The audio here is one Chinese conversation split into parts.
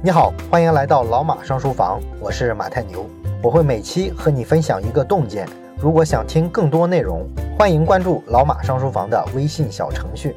你好，欢迎来到老马上书房，我是马太牛，我会每期和你分享一个洞见。如果想听更多内容，欢迎关注老马上书房的微信小程序。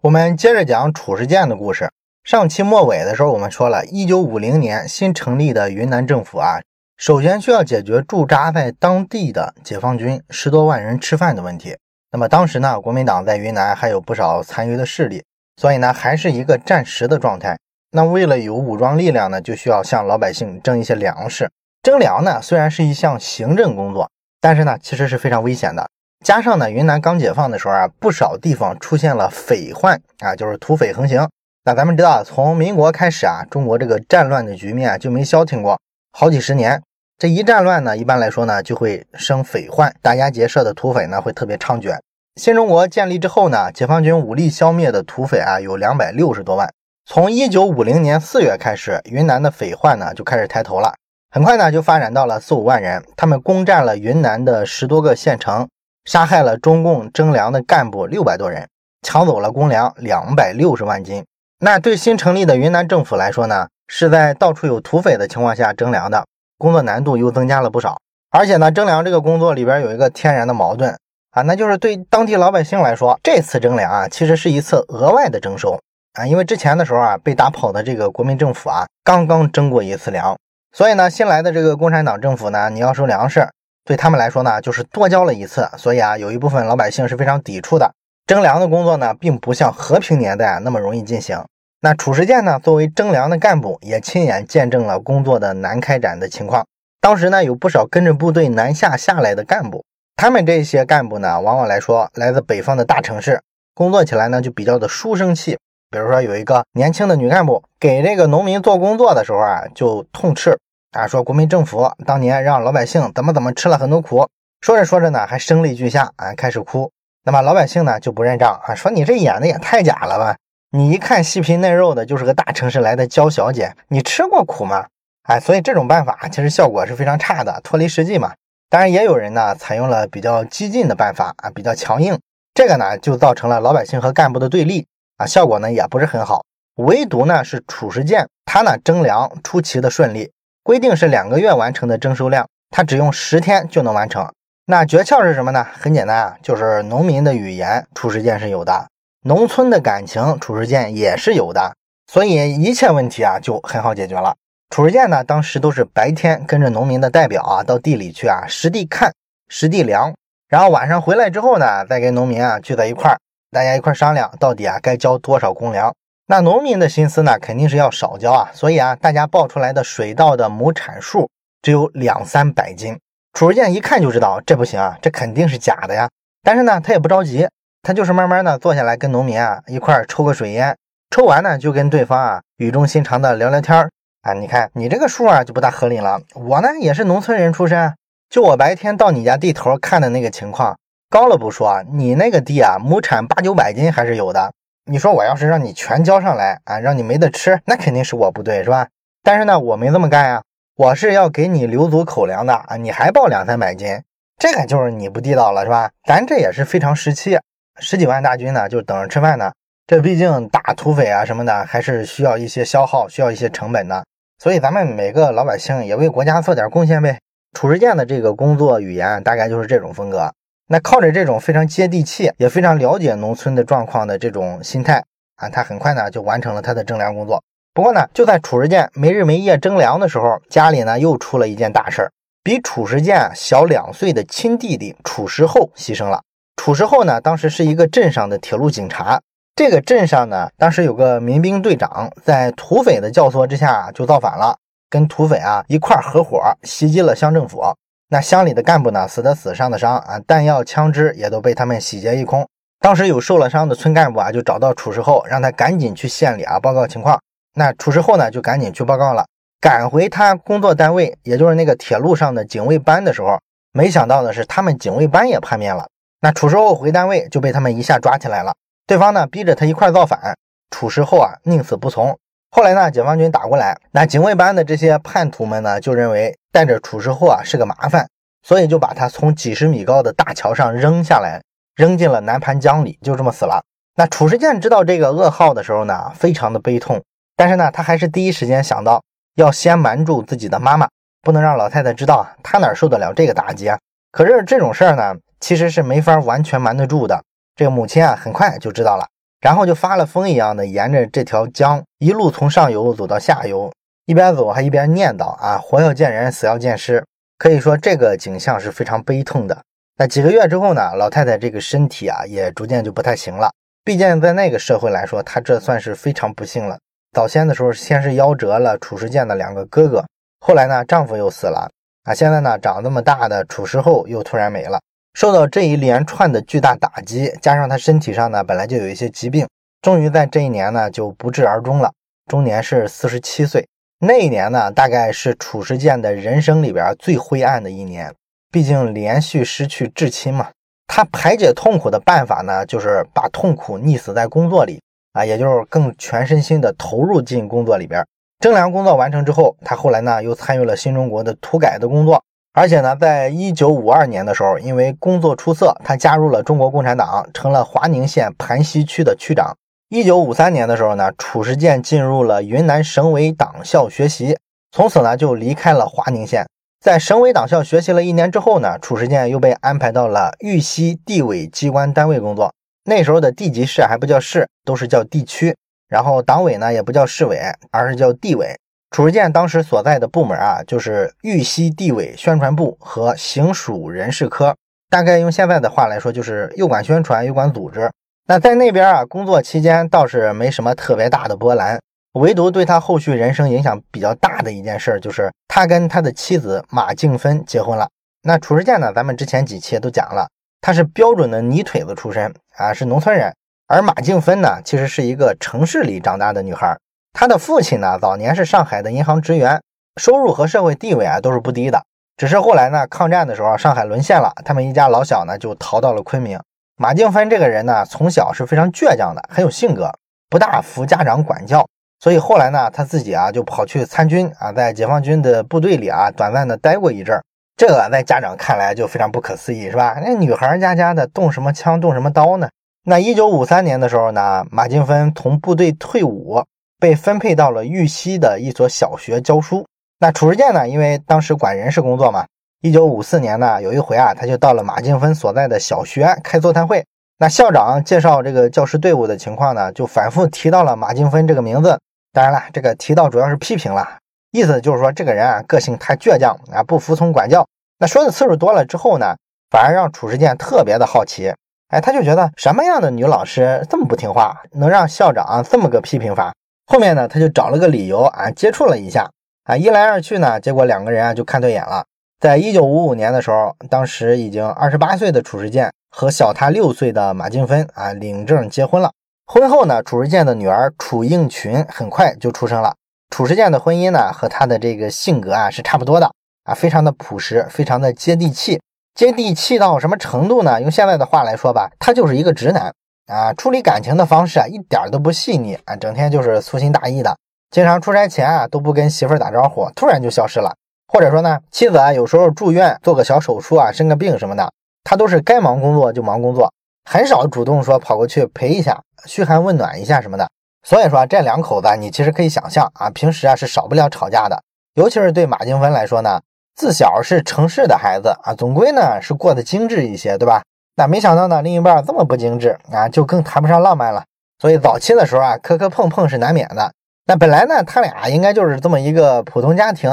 我们接着讲褚时健的故事。上期末尾的时候，我们说了一九五零年新成立的云南政府啊，首先需要解决驻扎在当地的解放军十多万人吃饭的问题。那么当时呢，国民党在云南还有不少残余的势力。所以呢，还是一个战时的状态。那为了有武装力量呢，就需要向老百姓征一些粮食。征粮呢，虽然是一项行政工作，但是呢，其实是非常危险的。加上呢，云南刚解放的时候啊，不少地方出现了匪患啊，就是土匪横行。那咱们知道，从民国开始啊，中国这个战乱的局面就没消停过好几十年。这一战乱呢，一般来说呢，就会生匪患，打家劫舍的土匪呢，会特别猖獗。新中国建立之后呢，解放军武力消灭的土匪啊有两百六十多万。从一九五零年四月开始，云南的匪患呢就开始抬头了。很快呢就发展到了四五万人，他们攻占了云南的十多个县城，杀害了中共征粮的干部六百多人，抢走了公粮两百六十万斤。那对新成立的云南政府来说呢，是在到处有土匪的情况下征粮的，工作难度又增加了不少。而且呢，征粮这个工作里边有一个天然的矛盾。啊，那就是对当地老百姓来说，这次征粮啊，其实是一次额外的征收啊，因为之前的时候啊，被打跑的这个国民政府啊，刚刚征过一次粮，所以呢，新来的这个共产党政府呢，你要收粮食，对他们来说呢，就是多交了一次，所以啊，有一部分老百姓是非常抵触的。征粮的工作呢，并不像和平年代啊那么容易进行。那褚时健呢，作为征粮的干部，也亲眼见证了工作的难开展的情况。当时呢，有不少跟着部队南下下来的干部。他们这些干部呢，往往来说来自北方的大城市，工作起来呢就比较的书生气。比如说有一个年轻的女干部给这个农民做工作的时候啊，就痛斥啊，说国民政府当年让老百姓怎么怎么吃了很多苦。说着说着呢，还声泪俱下啊，开始哭。那么老百姓呢就不认账啊，说你这演的也太假了吧？你一看细皮嫩肉的，就是个大城市来的娇小姐，你吃过苦吗？哎，所以这种办法其实效果是非常差的，脱离实际嘛。当然，也有人呢采用了比较激进的办法啊，比较强硬，这个呢就造成了老百姓和干部的对立啊，效果呢也不是很好。唯独呢是褚时健，他呢征粮出奇的顺利，规定是两个月完成的征收量，他只用十天就能完成。那诀窍是什么呢？很简单啊，就是农民的语言，褚时健是有的；农村的感情，褚时健也是有的，所以一切问题啊就很好解决了。褚时健呢，当时都是白天跟着农民的代表啊，到地里去啊，实地看、实地量，然后晚上回来之后呢，再跟农民啊聚在一块儿，大家一块商量到底啊该交多少公粮。那农民的心思呢，肯定是要少交啊，所以啊，大家报出来的水稻的亩产数只有两三百斤。褚时健一看就知道这不行啊，这肯定是假的呀。但是呢，他也不着急，他就是慢慢的坐下来跟农民啊一块抽个水烟，抽完呢就跟对方啊语重心长的聊聊天儿。啊，你看你这个数啊就不大合理了。我呢也是农村人出身，就我白天到你家地头看的那个情况，高了不说，你那个地啊亩产八九百斤还是有的。你说我要是让你全交上来啊，让你没得吃，那肯定是我不对，是吧？但是呢，我没这么干呀，我是要给你留足口粮的啊，你还报两三百斤，这个就是你不地道了，是吧？咱这也是非常时期，十几万大军呢，就等着吃饭呢。这毕竟打土匪啊什么的，还是需要一些消耗，需要一些成本的。所以咱们每个老百姓也为国家做点贡献呗。褚时健的这个工作语言大概就是这种风格。那靠着这种非常接地气，也非常了解农村的状况的这种心态啊，他很快呢就完成了他的征粮工作。不过呢，就在褚时健没日没夜征粮的时候，家里呢又出了一件大事儿，比褚时健小两岁的亲弟弟褚时厚牺牲了。褚时厚呢，当时是一个镇上的铁路警察。这个镇上呢，当时有个民兵队长，在土匪的教唆之下就造反了，跟土匪啊一块合伙袭击了乡政府。那乡里的干部呢，死的死，伤的伤啊，弹药、枪支也都被他们洗劫一空。当时有受了伤的村干部啊，就找到褚时厚，让他赶紧去县里啊报告情况。那褚时厚呢，就赶紧去报告了。赶回他工作单位，也就是那个铁路上的警卫班的时候，没想到的是，他们警卫班也叛变了。那褚时厚回单位就被他们一下抓起来了。对方呢逼着他一块造反，褚时厚啊宁死不从。后来呢解放军打过来，那警卫班的这些叛徒们呢就认为带着褚时厚啊是个麻烦，所以就把他从几十米高的大桥上扔下来，扔进了南盘江里，就这么死了。那褚时健知道这个噩耗的时候呢，非常的悲痛但是呢，他还是第一时间想到要先瞒住自己的妈妈，不能让老太太知道，他哪受得了这个打击啊？可是这种事儿呢，其实是没法完全瞒得住的。这个母亲啊，很快就知道了，然后就发了疯一样的沿着这条江一路从上游走到下游，一边走还一边念叨啊：“活要见人，死要见尸。”可以说这个景象是非常悲痛的。那几个月之后呢，老太太这个身体啊也逐渐就不太行了。毕竟在那个社会来说，她这算是非常不幸了。早先的时候，先是夭折了褚时健的两个哥哥，后来呢，丈夫又死了啊。现在呢，长这么大的褚时厚又突然没了。受到这一连串的巨大打击，加上他身体上呢本来就有一些疾病，终于在这一年呢就不治而终了，终年是四十七岁。那一年呢，大概是褚时健的人生里边最灰暗的一年，毕竟连续失去至亲嘛。他排解痛苦的办法呢，就是把痛苦溺死在工作里啊，也就是更全身心的投入进工作里边。征粮工作完成之后，他后来呢又参与了新中国的土改的工作，而且呢，在一九五二年的时候，因为工作出色，他加入了中国共产党，成了华宁县盘溪区的区长。一九五三年的时候呢，褚时健进入了云南省委党校学习，从此呢就离开了华宁县。在省委党校学习了一年之后呢，褚时健又被安排到了玉溪地委机关单位工作。那时候的地级市还不叫市，都是叫地区。然后党委呢也不叫市委，而是叫地委。褚时健当时所在的部门啊，就是玉溪地委宣传部和行署人事科。大概用现在的话来说，就是又管宣传又管组织。那在那边啊，工作期间倒是没什么特别大的波澜，唯独对他后续人生影响比较大的一件事，就是他跟他的妻子马静芬结婚了。那褚时健呢，咱们之前几期都讲了，他是标准的泥腿子出身啊，是农村人；而马静芬呢，其实是一个城市里长大的女孩。他的父亲呢，早年是上海的银行职员，收入和社会地位啊都是不低的。只是后来呢，抗战的时候，上海沦陷了，他们一家老小呢就逃到了昆明。马静芬这个人呢，从小是非常倔强的，很有性格，不大服家长管教，所以后来呢，他自己啊就跑去参军啊，在解放军的部队里啊，短暂的待过一阵儿。这个在家长看来就非常不可思议，是吧？那女孩家家的动什么枪，动什么刀呢？那一九五三年的时候呢，马静芬从部队退伍，被分配到了玉溪的一所小学教书。那褚时健呢，因为当时管人事工作嘛。一九五四年呢，有一回啊，他就到了马静芬所在的小学开座谈会。那校长介绍这个教师队伍的情况呢，就反复提到了马静芬这个名字。当然了，这个提到主要是批评了，意思就是说这个人啊，个性太倔强啊，不服从管教。那说的次数多了之后呢，反而让褚时健特别的好奇。哎，他就觉得什么样的女老师这么不听话，能让校长这么个批评法？后面呢，他就找了个理由啊，接触了一下啊，一来二去呢，结果两个人啊就看对眼了。在一九五五年的时候，当时已经二十八岁的褚时健和小他六岁的马静芬啊领证结婚了。婚后呢，褚时健的女儿褚应群很快就出生了。褚时健的婚姻呢和他的这个性格啊是差不多的啊，非常的朴实，非常的接地气。接地气到什么程度呢？用现在的话来说吧，他就是一个直男啊，处理感情的方式啊一点都不细腻啊，整天就是粗心大意的，经常出差前啊都不跟媳妇儿打招呼，突然就消失了。或者说呢，妻子啊，有时候住院做个小手术啊，生个病什么的，他都是该忙工作就忙工作，很少主动说跑过去陪一下、嘘寒问暖一下什么的。所以说这两口子，你其实可以想象啊，平时啊是少不了吵架的。尤其是对马静芬来说呢，自小是城市的孩子啊，总归呢是过得精致一些，对吧？那没想到呢，另一半这么不精致啊，就更谈不上浪漫了。所以早期的时候啊，磕磕碰碰是难免的。那本来呢，他俩应该就是这么一个普通家庭。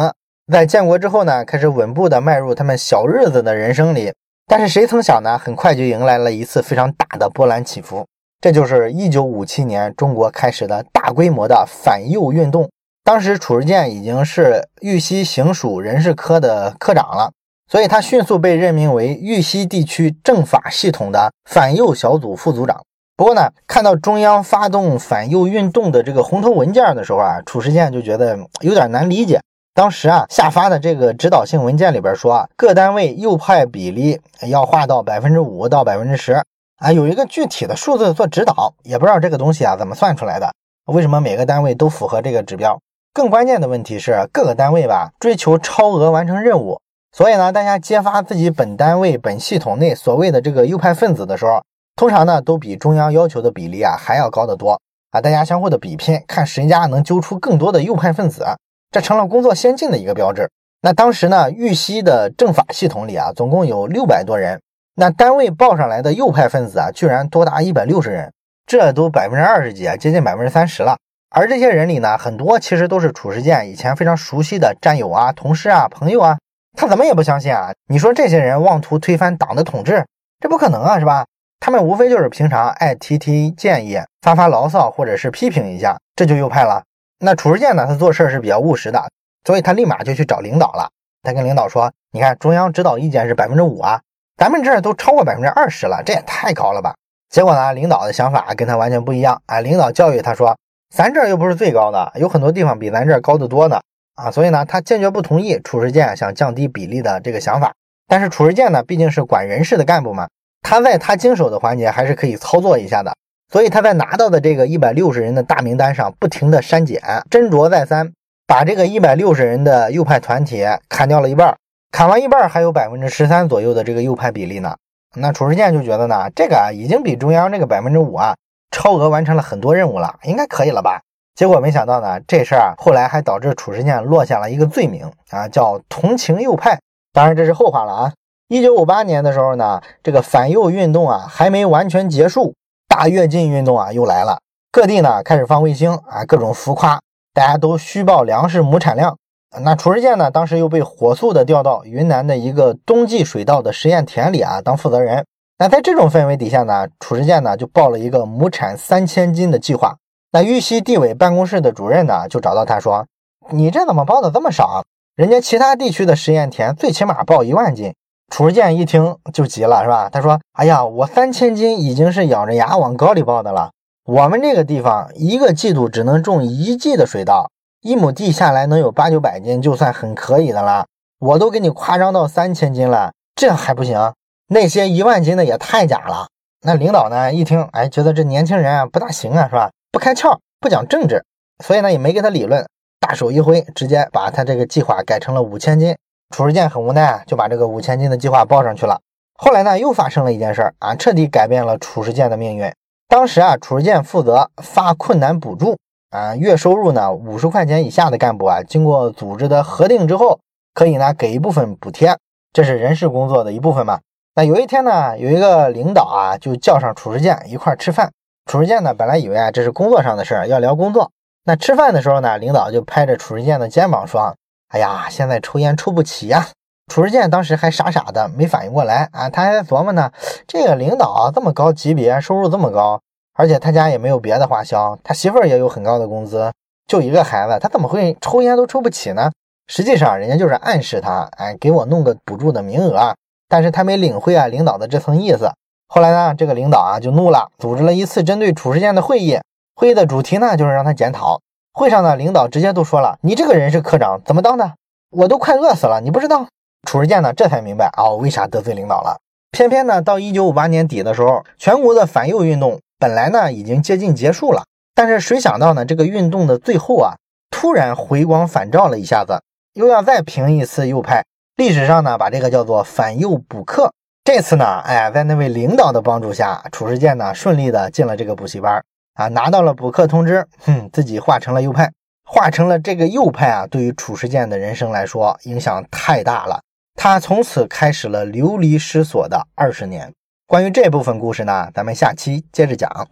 在建国之后呢，开始稳步的迈入他们小日子的人生里。但是谁曾想呢，很快就迎来了一次非常大的波澜起伏。这就是一九五七年中国开始的大规模的反右运动。当时褚时健已经是玉溪行署人事科的科长了，所以他迅速被任命为玉溪地区政法系统的反右小组副组长。不过呢，看到中央发动反右运动的这个红头文件的时候啊，褚时健就觉得有点难理解。当时啊，下发的这个指导性文件里边说啊，各单位右派比例要划到百分之五到百分之十啊，有一个具体的数字做指导，也不知道这个东西啊怎么算出来的，为什么每个单位都符合这个指标？更关键的问题是，各个单位吧追求超额完成任务，所以呢，大家揭发自己本单位本系统内所谓的这个右派分子的时候，通常呢都比中央要求的比例啊还要高得多啊，大家相互的比拼，看谁家能揪出更多的右派分子，这成了工作先进的一个标志。那当时呢，玉溪的政法系统里啊，总共有六百多人，那单位报上来的右派分子啊，居然多达一百六十人，这都百分之二十几啊，接近百分之三十了。而这些人里呢，很多其实都是褚时健以前非常熟悉的战友啊、同事啊、朋友啊，他怎么也不相信啊？你说这些人妄图推翻党的统治，这不可能啊，是吧？他们无非就是平常爱提提建议、发发牢骚，或者是批评一下，这就右派了。那褚时健呢，他做事是比较务实的。所以他立马就去找领导了。他跟领导说：“你看，中央指导意见是百分之五啊，咱们这儿都超过百分之二十了，这也太高了吧？”结果呢，领导的想法跟他完全不一样啊。领导教育他说：“咱这儿又不是最高的，有很多地方比咱这儿高得多呢。”啊，所以呢，他坚决不同意褚时健想降低比例的这个想法。但是褚时健呢，毕竟是管人事的干部嘛，他在他经手的环节还是可以操作一下的。所以他在拿到的这个一百六十人的大名单上，不停的删减，斟酌再三。把这个一百六十人的右派团体砍掉了一半，砍完一半还有百分之十三左右的这个右派比例呢。那褚时健就觉得呢，这个啊已经比中央这个百分之五啊超额完成了很多任务了，应该可以了吧？结果没想到呢，这事儿啊后来还导致褚时健落下了一个罪名啊，叫同情右派。当然这是后话了啊。一九五八年的时候呢，这个反右运动啊还没完全结束，大跃进运动啊又来了，各地呢开始放卫星啊，各种浮夸。大家都虚报粮食亩产量，那褚时健呢？当时又被火速的调到云南的一个冬季水稻的实验田里啊，当负责人。那在这种氛围底下呢，褚时健呢就报了一个亩产三千斤的计划。那玉溪地委办公室的主任呢就找到他说：“你这怎么报的这么少？人家其他地区的实验田最起码报一万斤。”褚时健一听就急了，是吧？他说：“哎呀，我三千斤已经是咬着牙往高里报的了。”我们这个地方一个季度只能种一季的水稻，一亩地下来能有八九百斤，就算很可以的了。我都给你夸张到三千斤了，这还不行？那些一万斤的也太假了。那领导呢一听，哎，觉得这年轻人啊不大行啊，是吧？不开窍，不讲政治，所以呢也没跟他理论，大手一挥，直接把他这个计划改成了五千斤。褚时健很无奈啊，就把这个五千斤的计划报上去了。后来呢又发生了一件事儿啊，彻底改变了褚时健的命运。当时啊，褚时健负责发困难补助啊，月收入呢五十块钱以下的干部啊，经过组织的核定之后，可以呢给一部分补贴，这是人事工作的一部分嘛。那有一天呢，有一个领导啊，就叫上褚时健一块吃饭。褚时健呢，本来以为啊这是工作上的事儿，要聊工作。那吃饭的时候呢，领导就拍着褚时健的肩膀说：“哎呀，现在抽烟抽不起呀。”褚时健当时还傻傻的没反应过来啊，他还琢磨呢，这个领导这么高级别，收入这么高，而且他家也没有别的花销，他媳妇儿也有很高的工资，就一个孩子，他怎么会抽烟都抽不起呢？实际上，人家就是暗示他，哎，给我弄个补助的名额，但是他没领会啊领导的这层意思。后来呢，这个领导啊就怒了，组织了一次针对褚时健的会议，会议的主题呢就是让他检讨。会上呢，领导直接都说了，你这个人是科长怎么当的？我都快饿死了，你不知道？褚时健呢，这才明白啊，为啥得罪领导了。偏偏呢，到一九五八年底的时候，全国的反右运动本来呢已经接近结束了，但是谁想到呢，这个运动的最后啊，突然回光返照了一下子，又要再评一次右派。历史上呢，把这个叫做反右补课。这次呢，哎，在那位领导的帮助下，褚时健呢顺利的进了这个补习班啊，拿到了补课通知，哼，自己化成了右派，化成了这个右派啊，对于褚时健的人生来说，影响太大了。他从此开始了流离失所的二十年。关于这部分故事呢，咱们下期接着讲。